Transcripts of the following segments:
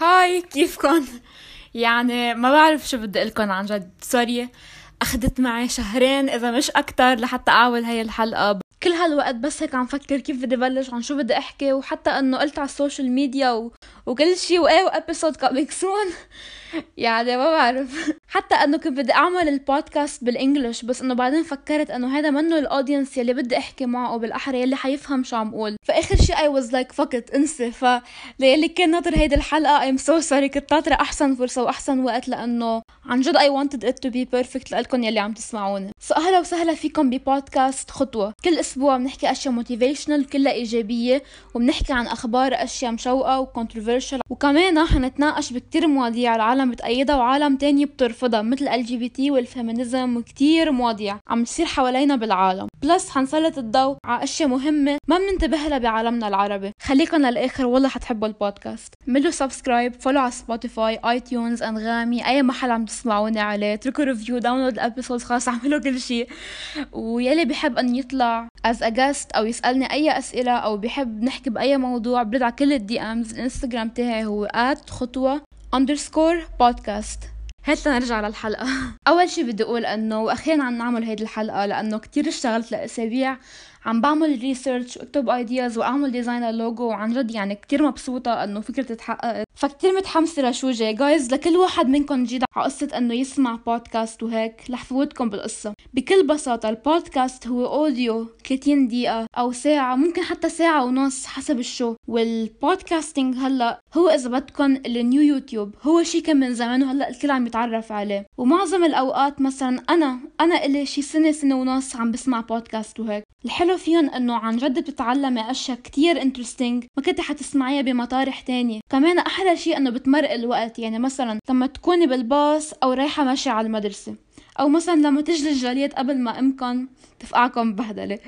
Hi كيفكن؟ يعني ما بعرف شو بدي قلكم عن جد sorry. أخذت معي شهرين إذا مش أكتر لحتى أعمل هاي الحلقة. كل هالوقت بس هيك عم فكر كيف بدي بلش عن شو بدي أحكي وحتى إنه قلت على ال social media و... وكل شيء وإيه و episode coming soon يعني ما بعرف. حتى إنه كنت بدي أعمل ال podcast بال English بس إنه بعدين فكرت إنه هذا منه ال audience يلي بدي أحكي معه بالأحرى يلي حيفهم شو عم أقول. فآخر شيء I was like fuck it انسى. فاللي كان ناطر هيدي الحلقة I'm so sorry كنت ناطرة أحسن فرصة وأحسن وقت لأنه عن جد I wanted it to be perfect لكم يلي عم تسمعوني. so أهلا وسهلا فيكم ببودكاست خطوة. كل أسبوع بنحكي أشياء motivational كلها إيجابية وبنحكي عن أخبار أشياء مشوقة و controversial وكمان حنتناقش بكتير مواضيع العالم بتأيدها وعالم تانية بترفضها مثل LGBT وال feminism وكتير مواضيع عم تصير حوالينا بالعالم. plus حنسلط الضوء على أشياء مهمة ما بننتبه لها بعالمنا العربي. خليكم للآخر والله حتحبوا البودكاست. اعملوا subscribe follow على Spotify iTunes أنغامي أي محل عم تسمعوني عليه. اتركوا review download ال episodes خلاص اعملوا كل شيء. ويلي بحب أن يطلع a guest أو يسألني أي أسئلة أو بحب نحكي بأي موضوع برد على كل ال DMs الانستغرام تاعي هو خطوة underscore podcast. هات نرجع للحلقة. أول شي بدي أقول أنه وأخيرا عم نعمل هيدي الحلقة لأنه كتير اشتغلت لأسابيع. عم بعمل research واكتب ideas وأعمل design ال logo وعن جد يعني كتير مبسوطة إنه فكرتي تحققت فكتير متحمسة لشو جاي. guys لكل واحد منكم جديد على قصة إنه يسمع بودكاست وهيك رح فوتكم بالقصة. بكل بساطة البودكاست هو audio 30 دقيقة أو ساعة ممكن حتى ساعة ونص حسب ال show. وال podcasting هلأ هو إذا بدكم ال new يوتيوب. هو شي كان من زمان وهلا الكل عم يتعرف عليه. ومعظم الأوقات مثلا أنا أنا إلي شي سنة سنة ونص عم بسمع بودكاست وهيك. الحلو فيهم إنه عن جد بتتعلمي أشياء كتير interesting ما كنت حتسمعيها بمطارح تانية. كمان أحلى شيء إنه بتمرق الوقت يعني مثلا لما تكوني بالباص أو رايحة ماشية على المدرسة أو مثلا لما تجلي الجليات قبل ما أمكم تفقعكم بهدلة.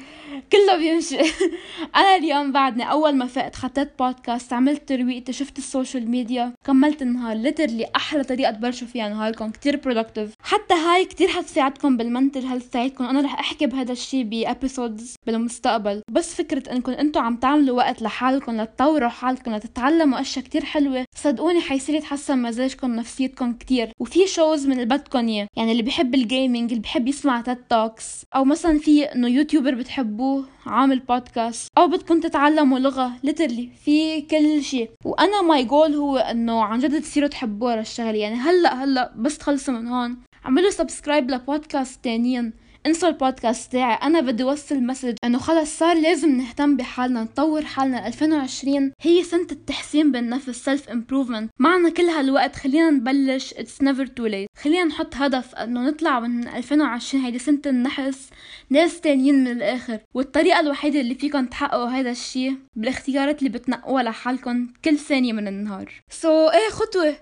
كله بيمشي. أنا اليوم بعدني أول ما فقت خطيت بودكاست عملت ترويقتي شفت ال social media كملت النهار. literally أحلى طريقة تبلشوا فيها نهاركم. كتير productive حتى هاي كتير حتساعدكم بال mental health تاعتكم أنا رح أحكي بهذا الشيء ب episodes بالمستقبل. بس فكرة إنكم أنتم عم تعملوا وقت لحالكم لتطوروا حالكم لتتعلموا أشياء كتير حلوة صدقوني حيصير يتحسن مزاجكم نفسيتكم كتير. وفي shows من اللي بدكم يعني اللي بحب ال gaming اللي بحب يسمع TED talks أو مثلا في إنه YouTuber بتحبوه عامل بودكاست أو بدكم تتعلموا لغة literally في كل شيء. وأنا my goal هو إنه عن جد تصيروا تحبوها للشغله يعني هلأ هلأ بس تخلصوا من هون. اعملوا subscribe لبودكاست تانيين انسوا البودكاست تاعي أنا بدي اوصل message إنه خلص صار لازم نهتم بحالنا نطور حالنا. 2020 هي سنة التحسين بالنفس self improvement معنا كل هالوقت. خلينا نبلش. it's never too late خلينا نحط هدف إنه نطلع من 2020 هيدي سنة النحس. ناس تانيين من الآخر. والطريقة الوحيدة اللي فيكم تحققوا هذا الشيء بالاختيارات اللي بتنقوها لحالكم كل ثانية من النهار. سو so, إيه خطوة.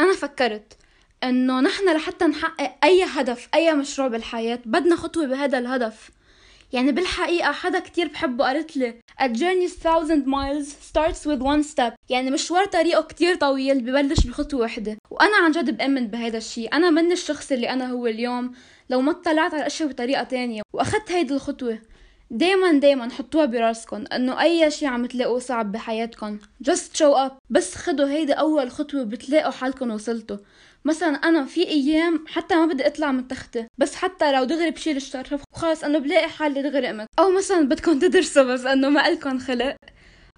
أنا فكرت. إنه نحن لحتى نحقق أي هدف أي مشروع بالحياة بدنا خطوة بهذا الهدف. يعني بالحقيقة حدا كتير بحبه قالت لي A journey thousand miles starts with one step. يعني مشوار طريقه كتير طويل ببلش بخطوة وحدة. وأنا عن جد بأمن بهذا الشيء أنا من الشخص اللي أنا هو اليوم. لو ما اطلعت على الأشياء بطريقة تانية. وأخدت هيدي الخطوة. دايما دايما حطوها براسكم إنه أي شيء عم تلاقوه صعب بحياتكم just show up. بس خدوا هيدي أول خطوة بتلاقوا حالكم وصلتوا. مثلا أنا في أيام حتى ما بدي أطلع من تختي بس حتى لو دغري بشيل الشرف وخلص إنه بلاقي حالي دغري قمت أو مثلا بدكم تدرسوا بس إنه ما إلكم خلق.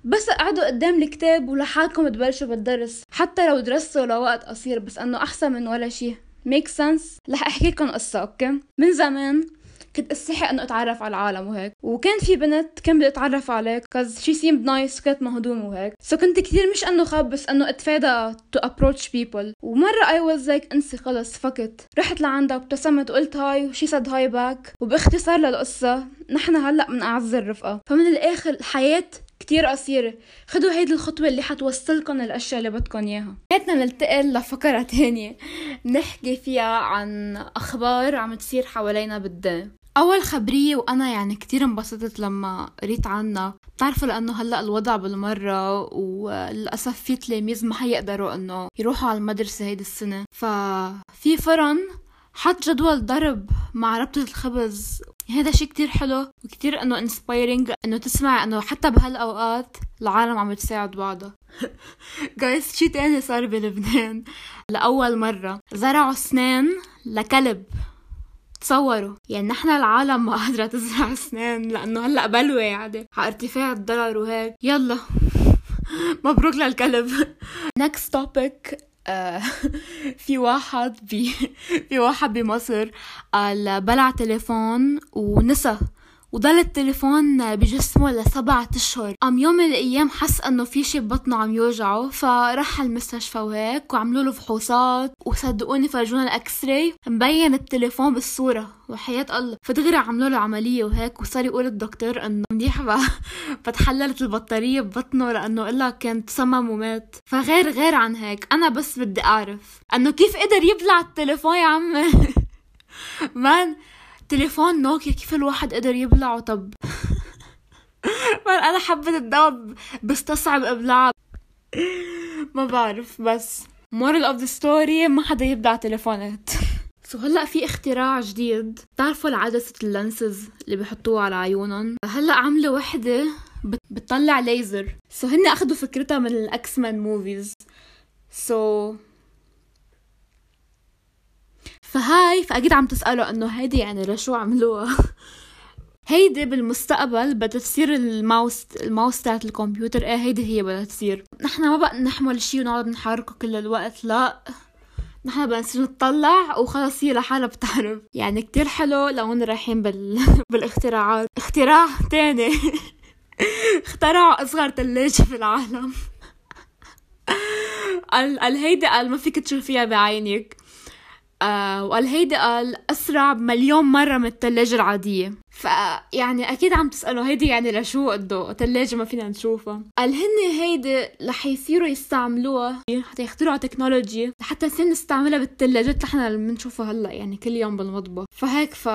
بس اقعدوا قدام الكتاب ولحالكم تبلشوا بالدرس. حتى لو درستوا لوقت قصير بس إنه أحسن من ولا شيء make sense رح أحكي لكم قصة أوكي؟ من زمان كنت أستحي أنه أتعرف على العالم وهيك. وكان في بنت كان بدي أتعرف عليها cause she seemed nice كانت مهضومة وهيك. so so كنت كثير مش أنه خاف بس أنه أتفادى to approach people ومرة I was like انسي خلص fuck it رحت لعندها وابتسمت وقلت hi و she said hi back وباختصار للقصة نحن هلأ من اعز الرفقة. فمن الآخر الحياة كتير قصيرة. خدوا هيدي الخطوة اللي حتوصلكم الأشياء اللي بدكم إياها. بدنا ننتقل لفقرة تانية. نحكي فيها عن أخبار عم تصير حوالينا بالدنيا أول خبريه وأنا يعني كتير انبسطت لما قريت عنها. بتعرفوا لأنه هلأ الوضع بالمرة وللأسف في تلاميذ ما حيقدروا إنه يروحوا على المدرسة هيدي السنة. ففي فرن حط جدول ضرب مع ربطة الخبز. هذا شيء كتير حلو وكتير إنه انسبايرنج إنه تسمع إنه حتى بهالأوقات العالم عم تساعد بعضها guys شي تاني صار بلبنان. لأول مرة زرعوا أسنان لكلب. تصوروا يعني نحن العالم ما قادرة تزرع أسنان لأنه هلأ بلوى يعني. على ارتفاع الدولار وهيك. يلا. مبروك للكلب. Next topic آه، في واحد بي في واحد بمصر قال بلع تليفون ونسى وضل التليفون بجسمه لسبعة أشهر. قام يوم من الأيام حس إنه في شي ببطنه عم يوجعه فراح المستشفى وهيك وعملوا له فحوصات وصدقوني فرجونا ال X-ray مبين التليفون بالصورة وحياة الله. فدغري عملوا له عملية وهيك وصار يقول الدكتور إنه منيح فتحللت البطارية ببطنه لأنه الا كان تسمم ومات. فغير غير عن هيك أنا بس بدي أعرف إنه كيف قدر يبلع التليفون يا عمي؟ man تليفون نوكيا كيف الواحد قدر يبلعه؟ طب. أنا حبة الدواء بستصعب ابلعها ما بعرف بس moral of the story ما حدا يبلع تليفونات. so هلأ في اختراع جديد. بتعرفوا العدسة ال lenses اللي بحطوها على عيونهم؟ هلأ عملوا وحدة بتطلع ليزر. so هن اخذوا فكرتها من ال X-Men movies so فهاي فأكيد عم تسألوا إنه هيدي يعني لشو عملوها؟ هيدي بالمستقبل بدها تصير ال mouse ال mouse تاعت الكمبيوتر. إيه هيدي هي بدها تصير. نحن ما بقى نحمل شي ونقعد نحركه كل الوقت لا. نحن بدنا نصير نطلع وخلص هي لحالها بتعرف. يعني كتير حلو لو رايحين بال... بالاختراعات. اختراع تاني. اخترعوا أصغر تلاجة في العالم. قال هيدي قال ما فيك تشوفيها بعينك. آه وقال هيدي قال أسرع بمليون مرة من التلاجة العادية. فيعني أكيد عم تسألوا هيدي يعني لشو قده؟ تلاجة ما فينا نشوفها. قال هن هيدي رح يصيروا يستعملوها حتى يخترعوا تكنولوجي لحتى نصير نستعملها بالتلاجات اللي إحنا بنشوفها هلا يعني كل يوم بالمطبخ. فهيك ف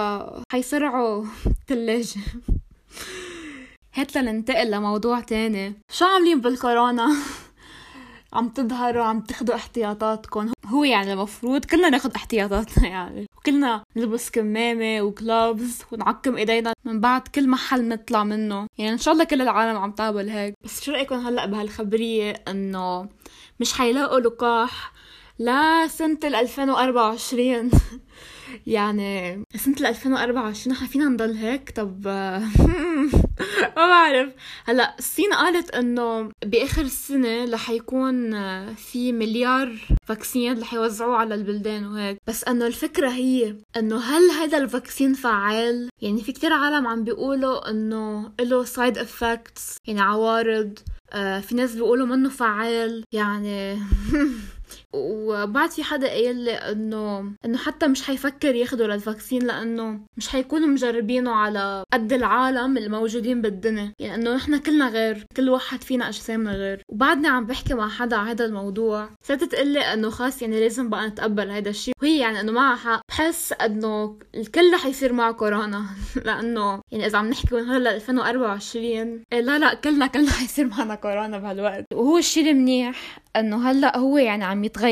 حيسرعوا التلاجة. هات لننتقل لموضوع تاني. شو عاملين بالكورونا؟ عم تظهروا عم تاخذوا احتياطاتكم. هو يعني المفروض كلنا ناخذ احتياطاتنا يعني. وكلنا نلبس كمامة وكلابز ونعقم إيدينا من بعد كل محل نطلع منه. يعني إن شاء الله كل العالم عم تعمل هيك. بس شو رأيكم هلأ بهالخبرية إنه مش حيلاقوا لقاح لا سنة 2024 يعني سنة 2024 نحن فينا نضل هيك؟ طب ما بعرف. هلا الصين قالت إنه بآخر السنة رح يكون في مليار vaccine رح يوزعوه على البلدان وهيك. بس إنه الفكرة هي إنه هل هذا ال vaccine فعال؟ يعني في كتير عالم عم بيقولوا إنه له side effects يعني عوارض. آه في ناس بيقولوا منه فعال. يعني وبعد في حدا قايل لي إنه إنه حتى مش حيفكر ياخده للفاكسين لأنه مش حيكونوا مجربينه على قد العالم الموجودين بالدنيا. يعني إنه نحن كلنا غير كل واحد فينا أجسامنا غير. وبعدني عم بحكي مع حدا على هذا الموضوع صارت تقول لي إنه خلص يعني لازم بقى نتقبل هذا الشيء وهي يعني إنه معها حق. بحس إنه الكل رح يصير معه كورونا. لأنه يعني إذا عم نحكي من هلا 2024 إيه لا لا كلنا كلنا حيصير معنا كورونا بهالوقت. وهو الشيء المنيح إنه هلا هو يعني عم يتغير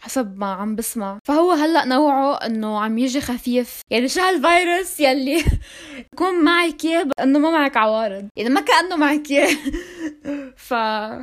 حسب ما عم بسمع. فهو هلأ نوعه إنه عم يجي خفيف. يعني شو هالفيروس يلي يكون معك اياه إنه ما معك عوارض. يعني ما كأنه معك اياه ف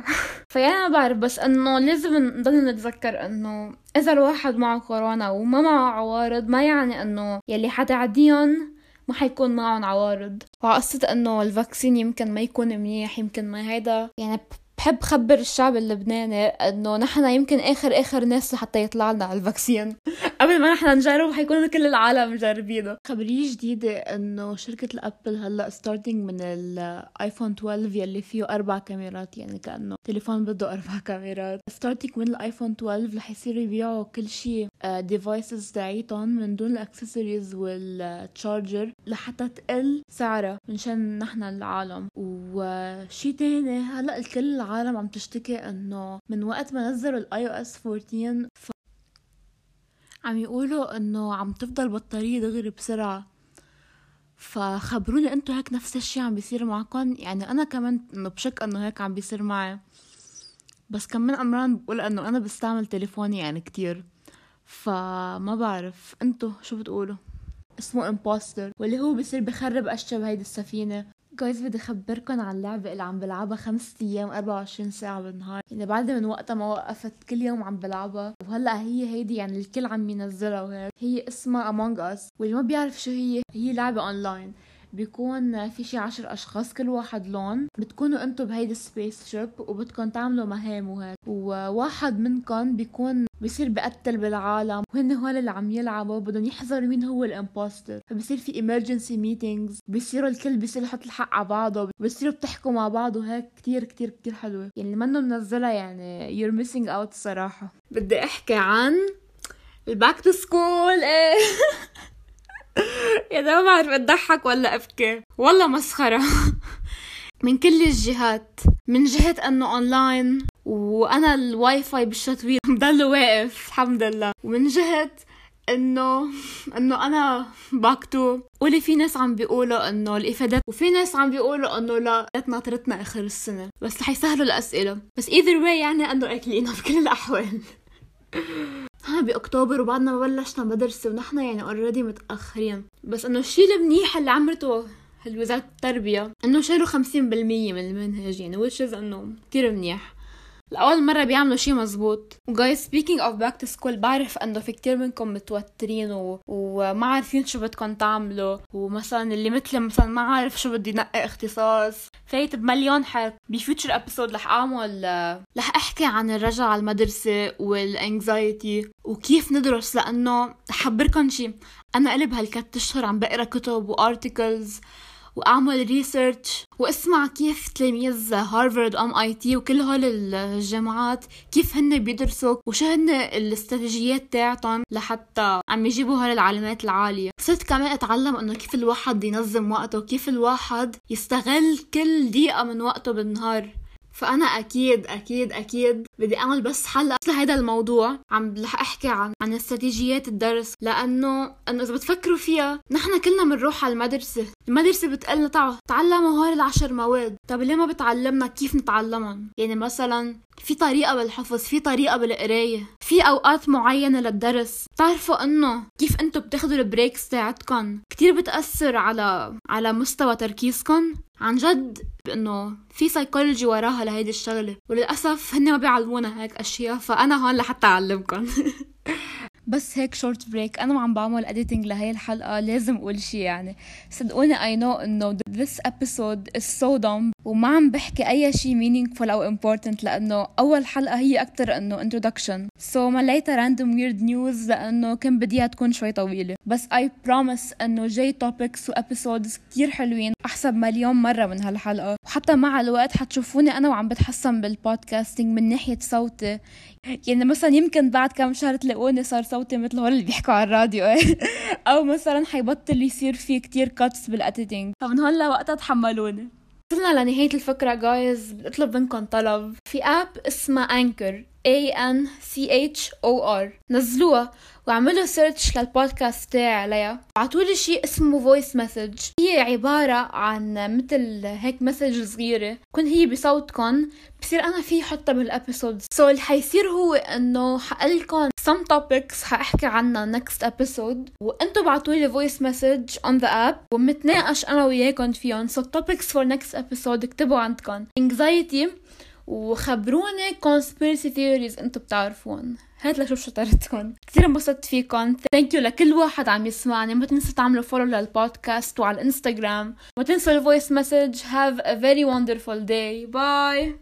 فيعني ما بعرف بس إنه لازم نضل نتذكر إنه إذا الواحد معه كورونا وما معه عوارض ما يعني إنه يلي حتعديهم ما حيكون معهم عوارض. وقصة إنه الفاكسين يمكن ما يكون منيح يمكن ما هيدا. يعني بحب خبر الشعب اللبناني إنه نحن يمكن آخر آخر ناس لحتى يطلع لنا ال vaccine. قبل ما نحن نجرب حيكون كل العالم مجربينه. خبرية جديدة إنه شركة الأبل هلأ starting من الايفون 12 يلي فيه أربع كاميرات يعني كأنه تليفون بده أربع كاميرات. starting من الايفون 12 رح يصيروا يبيعوا كل شيء devices تاعيتهم من دون ال accessories وال charger لحتى تقل سعرها منشان نحن العالم. وشي تاني هلأ الكل العالم عم تشتكي إنه من وقت ما نزلوا ال iOS 14 ف... عم يقولوا إنه عم تفضى البطارية دغري بسرعة. فخبروني انتو هيك نفس الشي عم بيصير معكم؟ يعني أنا كمان إنه بشك إنه هيك عم بيصير معي. بس كمان مرات بقول إنه أنا بستعمل تليفوني يعني كتير. فما بعرف انتو شو بتقولوا؟ اسمه impostor واللي هو بصير بخرب اشياء بهيدي السفينة. guys بدي اخبركم عن اللعبة اللي عم بلعبها خمس أيام 24 ساعة بالنهار. يعني بعد من وقتها ما وقفت كل يوم عم بلعبها. وهلأ هي هيدي يعني الكل عم ينزلها وهيك. هي اسمها Among Us. واللي ما بيعرف شو هي هي لعبة اونلاين بيكون في شي عشر أشخاص كل واحد لون. بتكونوا أنتم بهيدي ال spaceship وبدكم تعملوا مهام وهيك. وواحد منكم بيكون بصير بقتل بالعالم وهن هول اللي عم يلعبوا بدهم يحذروا مين هو ال impostor فبصير في emergency meetings بصيروا الكل بصير يحط الحق على بعضه بصيروا بتحكوا مع بعض وهيك كتير كتير كتير حلوة. يعني منه منزلها يعني you're missing out الصراحة بدي أحكي عن ال back to school يا ده ما بعرف أضحك ولا أبكي؟ والله مسخرة. من كل الجهات. من جهة إنه اونلاين وأنا الواي فاي بالشتوية. مضل واقف الحمد لله. ومن جهة إنه إنه أنا bac actually في ناس عم بيقولوا إنه الإفادات وفي ناس عم بيقولوا إنه لا ناطرتنا آخر السنة. بس رح يسهلوا الأسئلة. بس either way يعني إنه اكلينا بكل الأحوال. ها بأكتوبر وبعدنا ما بلشنا مدرسة ونحن يعني already متأخرين. بس إنه الشيء المنيح اللي عملته وزارة التربية إنه شالوا خمسين بالمية من المنهج يعني is إنه كتير منيح. لأول مرة بيعملوا شي مزبوط و guys speaking of back to school بعرف إنه في كتير منكم متوترين و... وما عارفين شو بدكم تعملوا. ومثلا اللي مثلي مثلا ما عارف شو بدي نقي اختصاص. فايت بمليون حرف ب future episode رح أعمل رح أحكي عن الرجعة على المدرسة وال anxiety وكيف ندرس؟ لأنه خبركم شي. أنا قلب هالكم أشهر عم بقرأ كتب و articles وأعمل research وأسمع كيف تلاميذ هارفارد و MIT وكل هول الجامعات كيف هن بيدرسوا وشو هن الاستراتيجيات تاعتهم لحتى عم يجيبوا هول العلامات العالية. صرت كمان أتعلم إنه كيف الواحد ينظم وقته وكيف الواحد يستغل كل دقيقة من وقته بالنهار. فأنا أكيد أكيد أكيد بدي أعمل بس حلقه لهذا الموضوع. عم رح أحكي عن عن استراتيجيات الدرس لأنه إنه إذا بتفكروا فيها نحن كلنا بنروح على المدرسة. المدرسة بتقلنا تعلموا هول العشر مواد. طب ليه ما بتعلمنا كيف نتعلمهم؟ يعني مثلا في طريقة بالحفظ في طريقة بالقراية في أوقات معينة للدرس. بتعرفوا إنه كيف أنتوا بتاخدوا البريكس تاعتكم كتير بتأثر على على مستوى تركيزكم عن جد إنه في سايكولوجي وراها لهيدي الشغلة وللأسف هن ما بيعلمونا هيك أشياء فأنا هون لحتى اعلمكم بس هيك short break أنا عم بعمل editing لهي الحلقة لازم أقول شي يعني. صدقوني I know إنه this episode is so dumb وما عم بحكي أي شي meaningful أو important لأنه أول حلقة هي أكثر إنه introduction. So مليتها random weird news لأنه كان بديها تكون شوي طويلة. بس I promise إنه جاي topics و episodes حلوين أحسن مليون مرة من هالحلقة. وحتى مع الوقت حتشوفوني أنا وعم بتحسن بال podcasting من ناحية صوتي. يعني مثلا يمكن بعد كم شهر تلاقوني صار صوتي مثل هول اللي بيحكوا على الراديو. أو مثلا حيبطل يصير في كتير cuts بال editing فمن هون لوقتها تحملوني. وصلنا لنهاية الفكرة guys بطلب منكم طلب. في app اسمها Anchor A N C H O R. نزلوها واعملوا search للبودكاست تاعي عليها بعتولي شيء اسمه voice message هي عبارة عن مثل هيك message صغيرة. كون هي بصوتكم بصير أنا في حطها بال episode so so اللي حيصير هو إنه حقللكم some topics حأحكي عنها next episode. وإنتو بعتولي voice message on the app. ومنتناقش أنا وياكم فيهم so topics for next episode اكتبوا عندكم anxiety وخبروني conspiracy theories انتو بتعرفون. هات لشوف شطارتكم كثير انبسطت فيكم thank you لكل واحد عم يسمعني. ما تنسوا تعملوا follow للبودكاست وعلى الانستغرام ما تنسوا ال voice message have a very wonderful day. Bye!